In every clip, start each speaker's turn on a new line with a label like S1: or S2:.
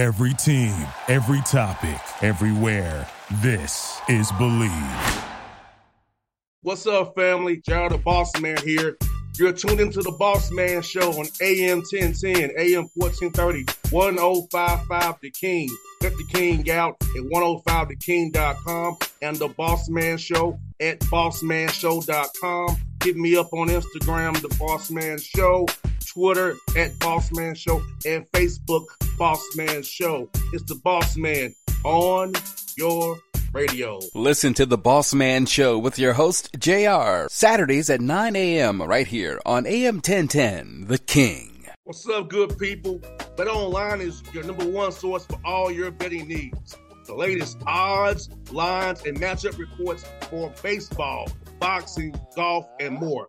S1: Every team, every topic, everywhere. This is Bleav.
S2: What's up, family? JR the Boss Man here. You're tuned into the Boss Man Show on AM 1010, AM 1430, 1055 The King. Let oh the King out at 105theking.com and the Boss Man Show at bossmanshow.com. Hit me up on Instagram, The Boss Man Show, Twitter at Boss Man Show, and Facebook, Boss Man Show. It's the Boss Man on your radio.
S3: Listen to the Boss Man Show with your host, JR, Saturdays at 9 a.m. right here on AM 1010, The King.
S2: What's up, good people? Bet Online is your number one source for all your betting needs. The latest odds, lines, and matchup reports for baseball, boxing, golf, and more.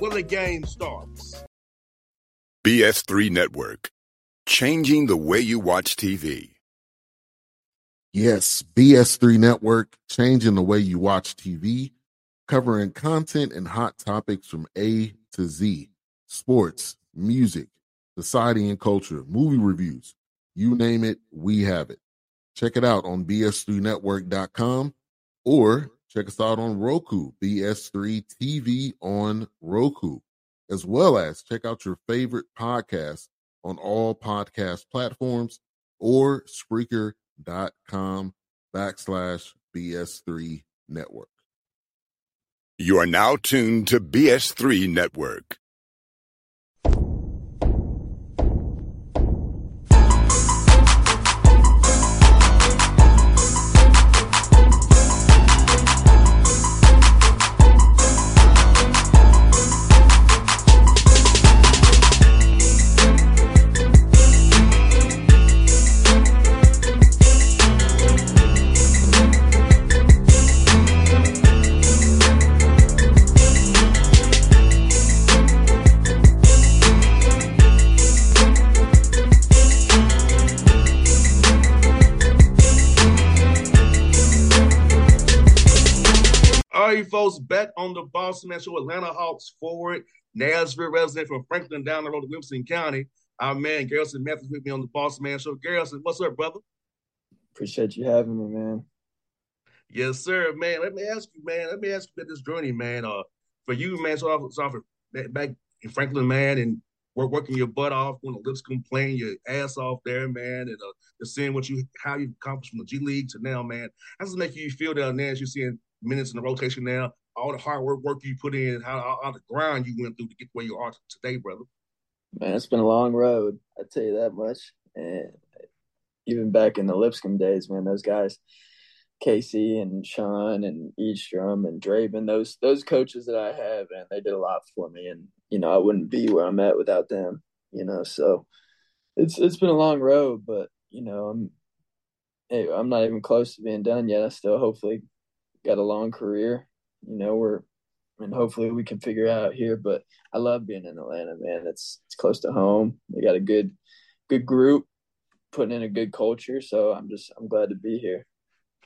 S2: where the game starts.
S4: BS3 Network, changing the way you watch TV.
S5: Yes, BS3 Network, changing the way you watch TV, covering content and hot topics from A to Z sports, music, society and culture, movie reviews. You name it, we have it. Check it out on bs3network.com or check us out on Roku, BS3 TV on Roku, as well as check out your favorite podcast on all podcast platforms or Spreaker.com backslash BS3 Network.
S4: You are now tuned to BS3 Network.
S2: Right, folks, back on the Boss Man Show, Atlanta Hawks forward, Nashville resident from Franklin down the road to Williamson County. Our man Garrison Mathews with me on the Boss Man Show. Garrison, what's up, brother?
S6: Appreciate you having me, man.
S2: Yes, sir, man. Let me ask you, man. Let me ask you about this journey, man. Uh, for you, man, so off, so off back in Franklin, man, and work, working your butt off, when the lips complain, your ass off there, man, and uh, seeing what you how you've accomplished from the G League to now, man. How does it make you feel down there as you're seeing minutes in the rotation now, all the hard work work you put in, how all, all the grind you went through to get where you are today, brother?
S6: Man, it's been a long road. I tell you that much. And even back in the Lipscomb days, man, those guys, Casey and Sean and Eastrom and Draven, those those coaches that I have, and they did a lot for me. And you know, I wouldn't be where I'm at without them. You know, so it's it's been a long road, but you know, I'm I'm not even close to being done yet. I still hopefully got a long career. You know, we're and hopefully we can figure out here. But I love being in Atlanta, man. It's it's close to home. They got a good good group, putting in a good culture. So I'm just I'm glad to be here.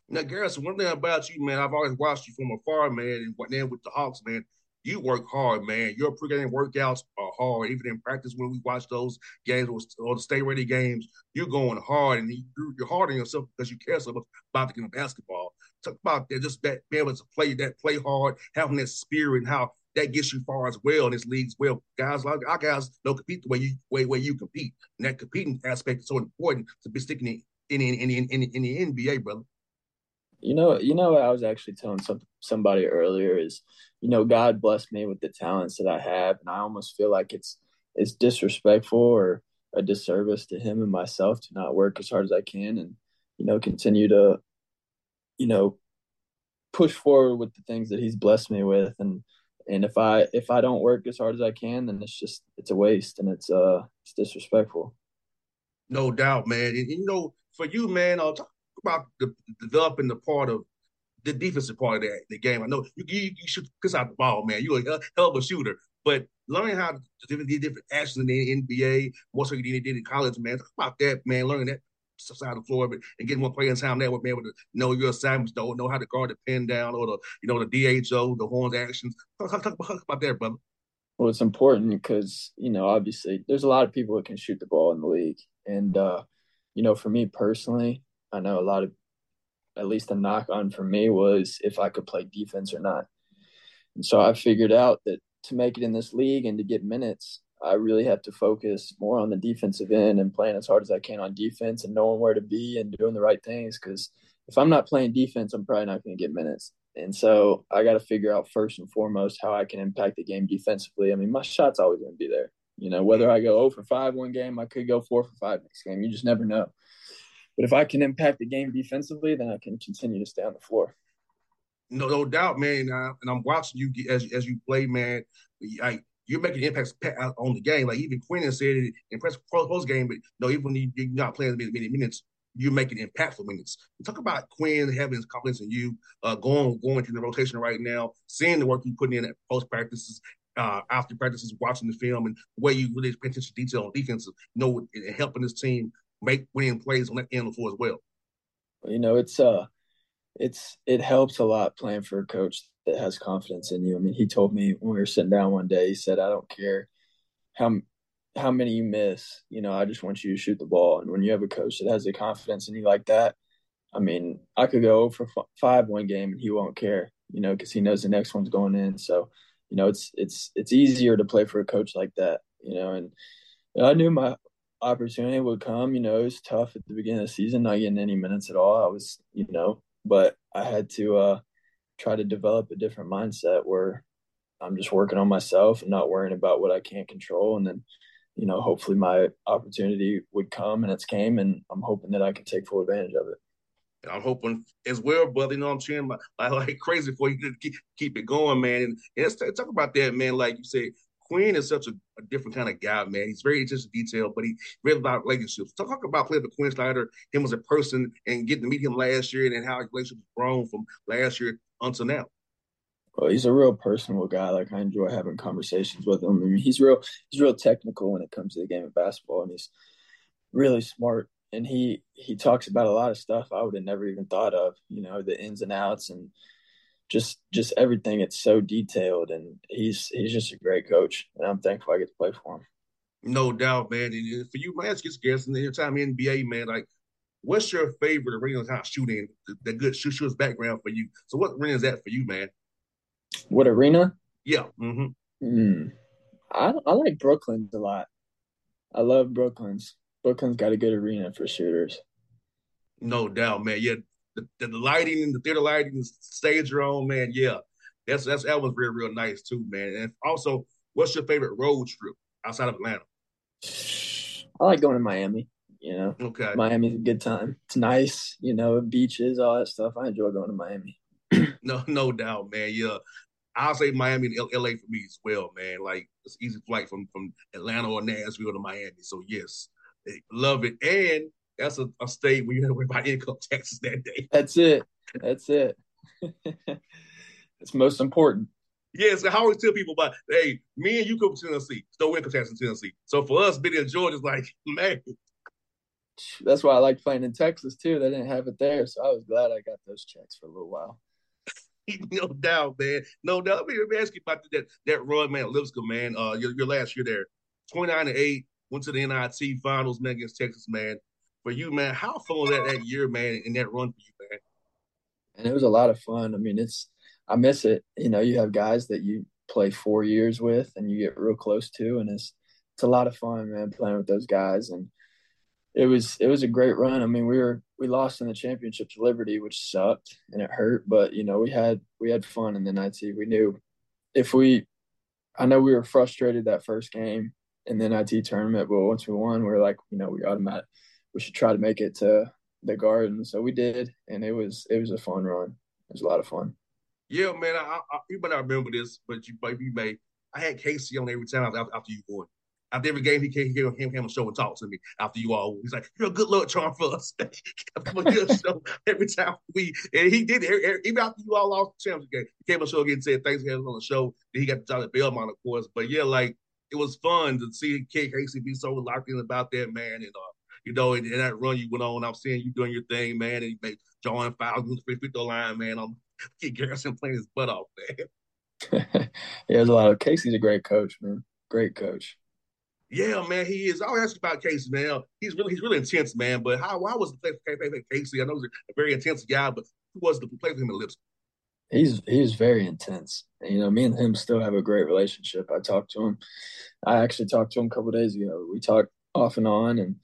S2: Now, Garrison, one thing about you, man, I've always watched you from afar, man, and then with the Hawks, man. You work hard, man. Your pregame workouts are hard. Even in practice, when we watch those games or the stay ready games, you're going hard, and you're hard on yourself because you care so much about the game of basketball. Talk about that, just that being able to play that, play hard, having that spirit, and how that gets you far as well in this league as well. Guys, like our guys don't compete the way you way way you compete, and that competing aspect is so important to be sticking in in in in, in, in the NBA, brother.
S6: You know, you know what I was actually telling some somebody earlier is, you know, God blessed me with the talents that I have, and I almost feel like it's it's disrespectful or a disservice to him and myself to not work as hard as I can and you know continue to you know push forward with the things that he's blessed me with and and if I if I don't work as hard as I can then it's just it's a waste and it's uh it's disrespectful.
S2: No doubt, man. And, you know, for you, man, uh, talk, about the, developing the part of the defensive part of that the game. I know you, you, you should piss out the ball, man. You're a hell of a shooter, but learning how to different different actions in the NBA, more so than you did in college, man. Talk about that, man. Learning that side of the floor but, and getting more playing time that would be able to know your assignments, though, know how to guard the pin down or the you know the DHO, the horns actions. Talk, talk, talk, talk about that, brother.
S6: Well, it's important because you know obviously there's a lot of people that can shoot the ball in the league, and uh, you know for me personally, I know a lot of at least a knock on for me was if I could play defense or not. And so I figured out that to make it in this league and to get minutes, I really have to focus more on the defensive end and playing as hard as I can on defense and knowing where to be and doing the right things. Because if I'm not playing defense, I'm probably not going to get minutes. And so I got to figure out first and foremost how I can impact the game defensively. I mean, my shot's always going to be there. You know, whether I go 0 for 5 one game, I could go 4 for 5 next game. You just never know. But if I can impact the game defensively, then I can continue to stay on the floor.
S2: No, no doubt, man. Uh, and I'm watching you as as you play, man. I, you're making impacts on the game. Like even Quin said it in press post game, but no, even when you, are not playing many, many minutes, you're making impactful minutes. talk about Quin having his confidence in you, uh, going going through the rotation right now, seeing the work you're putting in at post practices, uh, after practices, watching the film, and the way you really pay attention to detail on defense, you know, and helping this team make winning plays on that end of the floor as well.
S6: You know, it's uh, it's it helps a lot playing for a coach that has confidence in you. I mean, he told me when we were sitting down one day, he said, "I don't care how how many you miss. You know, I just want you to shoot the ball." And when you have a coach that has the confidence in you like that, I mean, I could go for five one game and he won't care. You know, because he knows the next one's going in. So, you know, it's it's it's easier to play for a coach like that. You know, and you know, I knew my opportunity would come. You know, it was tough at the beginning of the season, not getting any minutes at all. I was, you know, but I had to uh, try to develop a different mindset where I'm just working on myself and not worrying about what I can't control. And then, you know, hopefully my opportunity would come and it's came, and I'm hoping that I can take full advantage of it.
S2: I'm hoping as well, brother. You know, I'm cheering my, like crazy for you to keep, keep it going, man. And, and talk about that, man. Like you said, Quin is such a, a, different kind of guy, man. He's very attention to detail, but he really about relationships. Talk, about playing with Quin Snyder, him as a person, and getting to meet him last year, and how his relationship has grown from last year until now.
S6: Well, he's a real personal guy. Like I enjoy having conversations with him. I mean, he's real. He's real technical when it comes to the game of basketball, and he's really smart. And he he talks about a lot of stuff I would have never even thought of. You know, the ins and outs and just just everything. It's so detailed, and he's he's just a great coach, and I'm thankful I get to play for him.
S2: No doubt, man. And for you, man, this guest in your time in NBA, man, like what's your favorite arena kind of shooting, the, good shoot shooter's background for you? So what arena is that for you, man?
S6: What arena?
S2: Yeah. Mm-hmm.
S6: Mm. I I like Brooklyn's a lot. I love Brooklyn's. Brooklyn's got a good arena for shooters.
S2: No doubt, man. Yeah, the, the, lighting, the theater lighting, the stage your own, man. Yeah, that's that's that was real real nice too, man. And also, what's your favorite road trip outside of Atlanta?
S6: I like going to Miami. You know,
S2: okay,
S6: Miami's a good time. It's nice, you know, beaches, all that stuff. I enjoy going to Miami.
S2: no, no doubt, man. Yeah, I'll say Miami and LA for me as well, man. Like it's easy flight from from Atlanta or Nashville to Miami. So yes, eh, love it. And that's a, a state where you to worry about income taxes that day.
S6: That's it. That's it. it's most important.
S2: Yeah, so I always tell people about, hey, me and you come to Tennessee, no income tax in Tennessee. So for us, being in Georgia is like, man.
S6: That's why I like playing in Texas too. They didn't have it there, so I was glad I got those checks for a little while.
S2: no doubt, man. No doubt. Let me ask you about that that run, man, Lipscomb, man. Uh, your, your last year there, twenty nine and eight, went to the NIT finals, man, against Texas, man for you, man. How fun was that that year, man, in that run for you, man?
S6: And it was a lot of fun. I mean, it's I miss it. You know, you have guys that you play four years with and you get real close to, and it's it's a lot of fun, man, playing with those guys. And it was it was a great run. I mean, we were we lost in the championship to Liberty, which sucked and it hurt, but you know, we had we had fun in the NIT. We knew if we I know we were frustrated that first game in the NIT tournament, but once we won, we are like, you know, we automatic we should try to make it to the garden. So we did, and it was it was a fun run. It was a lot of fun.
S2: Yeah, man. I, I, you might not remember this, but you, but you may. I had Casey on every time after you won. after every game, he came, he came, came, a show and talked to me after you all. He's like, "You're a good luck charm for us." a good show every time we, and he did. Even after you all lost the championship game, he came on show again and said thanks for on the show. Then he got the job at Belmont, of course. But yeah, like it was fun to see Kid Casey be so locked in about that man, and uh, you know, and, and, that run you went on. I'm seeing you doing your thing, man, and you made John fouls the free throw line, man. I'm Kid Garrison playing his butt off, man.
S6: yeah, there's a lot of Casey's a great coach, man. Great coach.
S2: Yeah, man, he is. I always ask about Casey, man. He's really he's really intense, man. But how why was the play for Casey? I know he's a very intense guy, but who was the play for him at Lipscomb?
S6: He's he's very intense. You know, me and him still have a great relationship. I talked to him. I actually talked to him a couple days ago. We talked off and on, and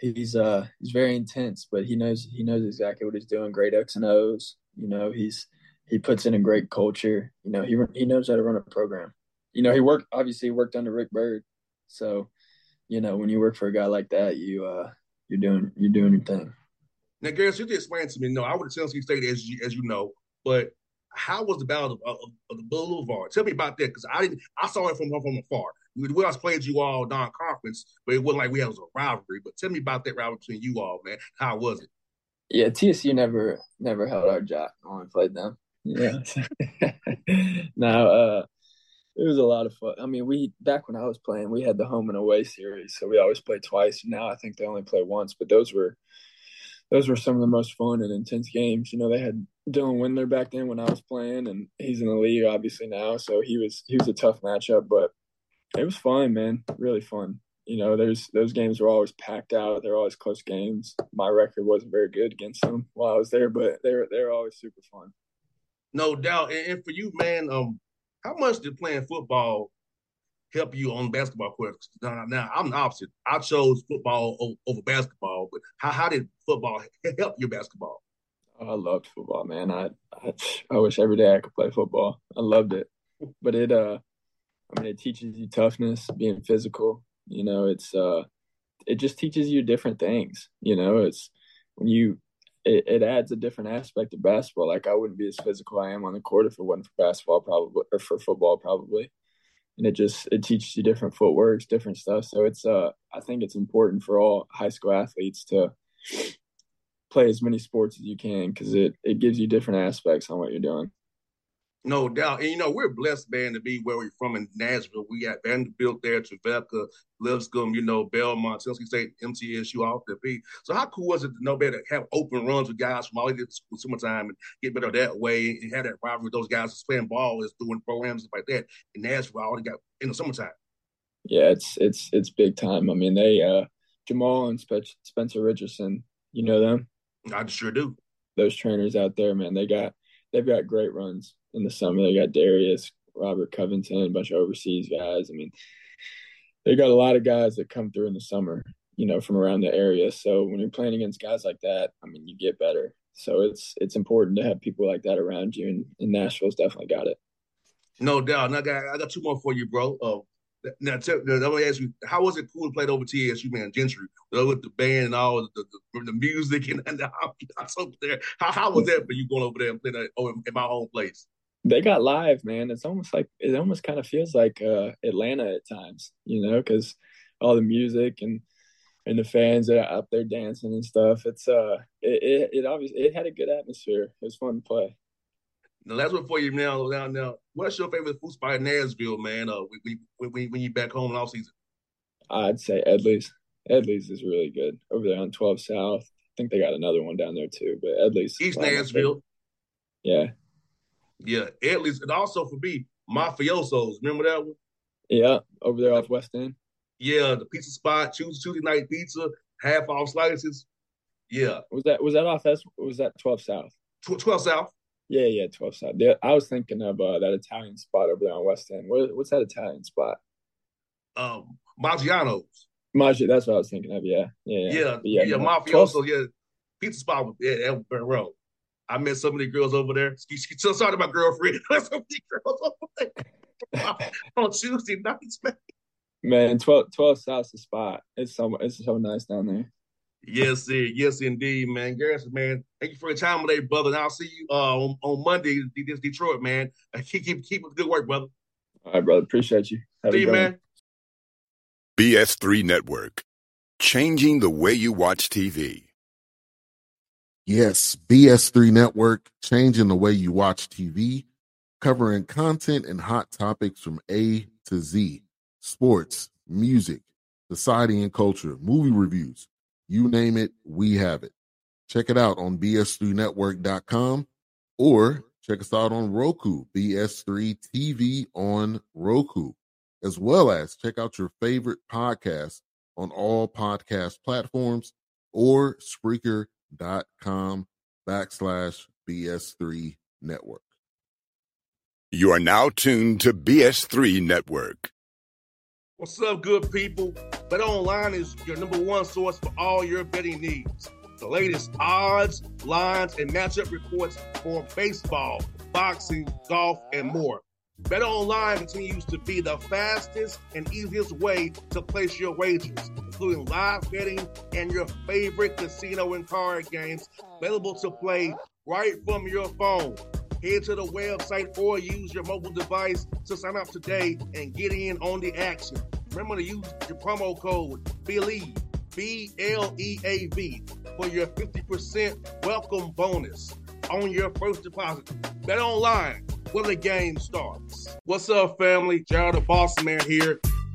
S6: he's uh he's very intense, but he knows he knows exactly what he's doing. Great X and O's. You know, he's he puts in a great culture. You know, he he knows how to run a program. You know, he worked obviously worked under Rick Byrd, so you know when you work for a guy like that, you uh you're doing you're doing your thing.
S2: Now, Garrett, you just explain to me. No, I went to Tennessee State as you, as you know, but how was the battle of, of, of the Boulevard? Tell me about that because I didn't. I saw it from from afar. We, always played you all non-conference, but it wasn't like we had was a rivalry. But tell me about that rivalry between you all, man. How was it?
S6: Yeah, TSU never never held our job when we played them. Yeah. now, uh, it was a lot of fun. I mean, we back when I was playing, we had the home and away series, so we always played twice. Now I think they only play once, but those were those were some of the most fun and intense games. You know, they had Dylan Windler back then when I was playing, and he's in the league obviously now, so he was he was a tough matchup, but it was fun, man. Really fun. You know, there's those games were always packed out. They're always close games. My record wasn't very good against them while I was there, but they're they're always super fun.
S2: No doubt. And, and for you, man, um, how much did playing football help you on basketball court? Now, now I'm the opposite. I chose football over, over, basketball, but how, how did football help your basketball?
S6: Oh, I loved football, man. I, I I wish every day I could play football. I loved it, but it uh, I mean, it teaches you toughness, being physical. You know, it's uh, it just teaches you different things. You know, it's when you it, it adds a different aspect of basketball. Like I wouldn't be as physical I am on the court if it wasn't for basketball, probably or for football, probably. And it just it teaches you different footworks, different stuff. So it's uh I think it's important for all high school athletes to play as many sports as you can because it it gives you different aspects on what you're doing.
S2: No doubt. And you know, we're blessed, man, to be where we're from in Nashville. We got Vanderbilt there, Trevecca, Lipscomb, you know, Belmont, Tennessee State, MTSU, all the be. So how cool was it to know better, have open runs with guys from all the summertime and get better that way and have that rivalry with those guys that's playing ball, is doing programs like that in Nashville already got in the summertime.
S6: Yeah, it's it's it's big time. I mean, they uh Jamal and Spencer Richardson, you know them?
S2: I sure do.
S6: Those trainers out there, man, they got they've got great runs in the summer. They got Darius, Robert Covington, a bunch of overseas guys. I mean, they got a lot of guys that come through in the summer, you know, from around the area. So when you're playing against guys like that, I mean, you get better. So it's it's important to have people like that around you, and, and Nashville's definitely got it.
S2: No doubt. Now, I got I got two more for you, bro. Uh, now, tell, I'm gonna ask you, how was it cool to play over TSU, man, Gentry, with the band and all the, the, the music and, and the house over there? How, how was that for you going over there and playing oh, in my own place?
S6: They got live, man. It's almost like it almost kind of feels like uh, Atlanta at times, you know, because all the music and and the fans that are up there dancing and stuff. It's uh, it it, it obviously it had a good atmosphere. It was fun to play.
S2: The last one for you now, now, now. What's your favorite food spot in Nashville, man? Uh, when, when, when you back home in off season?
S6: I'd say Edley's. Edley's is really good over there on 12 South. I think they got another one down there too, but Edley's.
S2: East Nashville.
S6: Yeah.
S2: Yeah, Edley's, and also for me, Mafiosos. Remember that one?
S6: Yeah, over there off West End.
S2: Yeah, the pizza spot, Tuesday, Tuesday night pizza, half off slices. Yeah.
S6: Was that was that off? That's was that 12 South?
S2: 12 South.
S6: Yeah, yeah, 12 South. Yeah, I was thinking of uh, that Italian spot over there on West End. What, what's that Italian spot?
S2: Um, Maggiano's.
S6: Maggi, that's what I was thinking of. Yeah, yeah,
S2: yeah, yeah. yeah, yeah mafioso. Yeah, pizza spot. Was, yeah, Elbert Road. I met so many girls over there. She, she started my girlfriend. so many girls over there on Tuesday nights, man.
S6: Man, 12, 12 South's the spot. It's so it's so nice down there.
S2: Yes, sir. Yes, indeed, man. Garrison, man. Thank you for your time today, brother. And I'll see you uh, on, on Monday against Detroit, man. Keep keep keep good work, brother.
S6: All right, brother. Appreciate you.
S2: Have see you, man.
S4: BS3 Network. Changing the way you watch TV.
S5: Yes, BS3 Network, changing the way you watch TV, covering content and hot topics from A to Z sports, music, society and culture, movie reviews. You name it, we have it. Check it out on bs3network.com or check us out on Roku, BS3 TV on Roku, as well as check out your favorite podcast on all podcast platforms or Spreaker.com backslash BS3 network.
S4: You are now tuned to BS3 Network.
S2: What's up, good people? Bet Online is your number one source for all your betting needs. The latest odds, lines, and matchup reports for baseball, boxing, golf, and more. Bet Online continues to be the fastest and easiest way to place your wagers, including live betting and your favorite casino and card games available to play right from your phone. Head to the website or use your mobile device to sign up today and get in on the action. Remember to use your promo code BLEAV, B L E A V, for your 50% welcome bonus on your first deposit. Bet online when the game starts. What's up, family? JR the Boss Man here.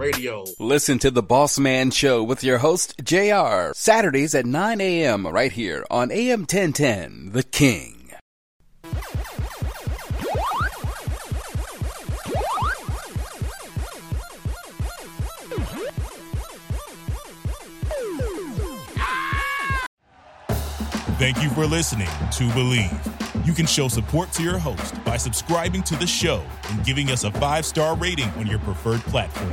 S2: radio.
S3: Listen to the Boss Man Show with your host, JR, Saturdays at 9 a.m. right here on AM 1010, The King.
S1: Thank you for listening to Bleav. You can show support to your host by subscribing to the show and giving us a five star rating on your preferred platform.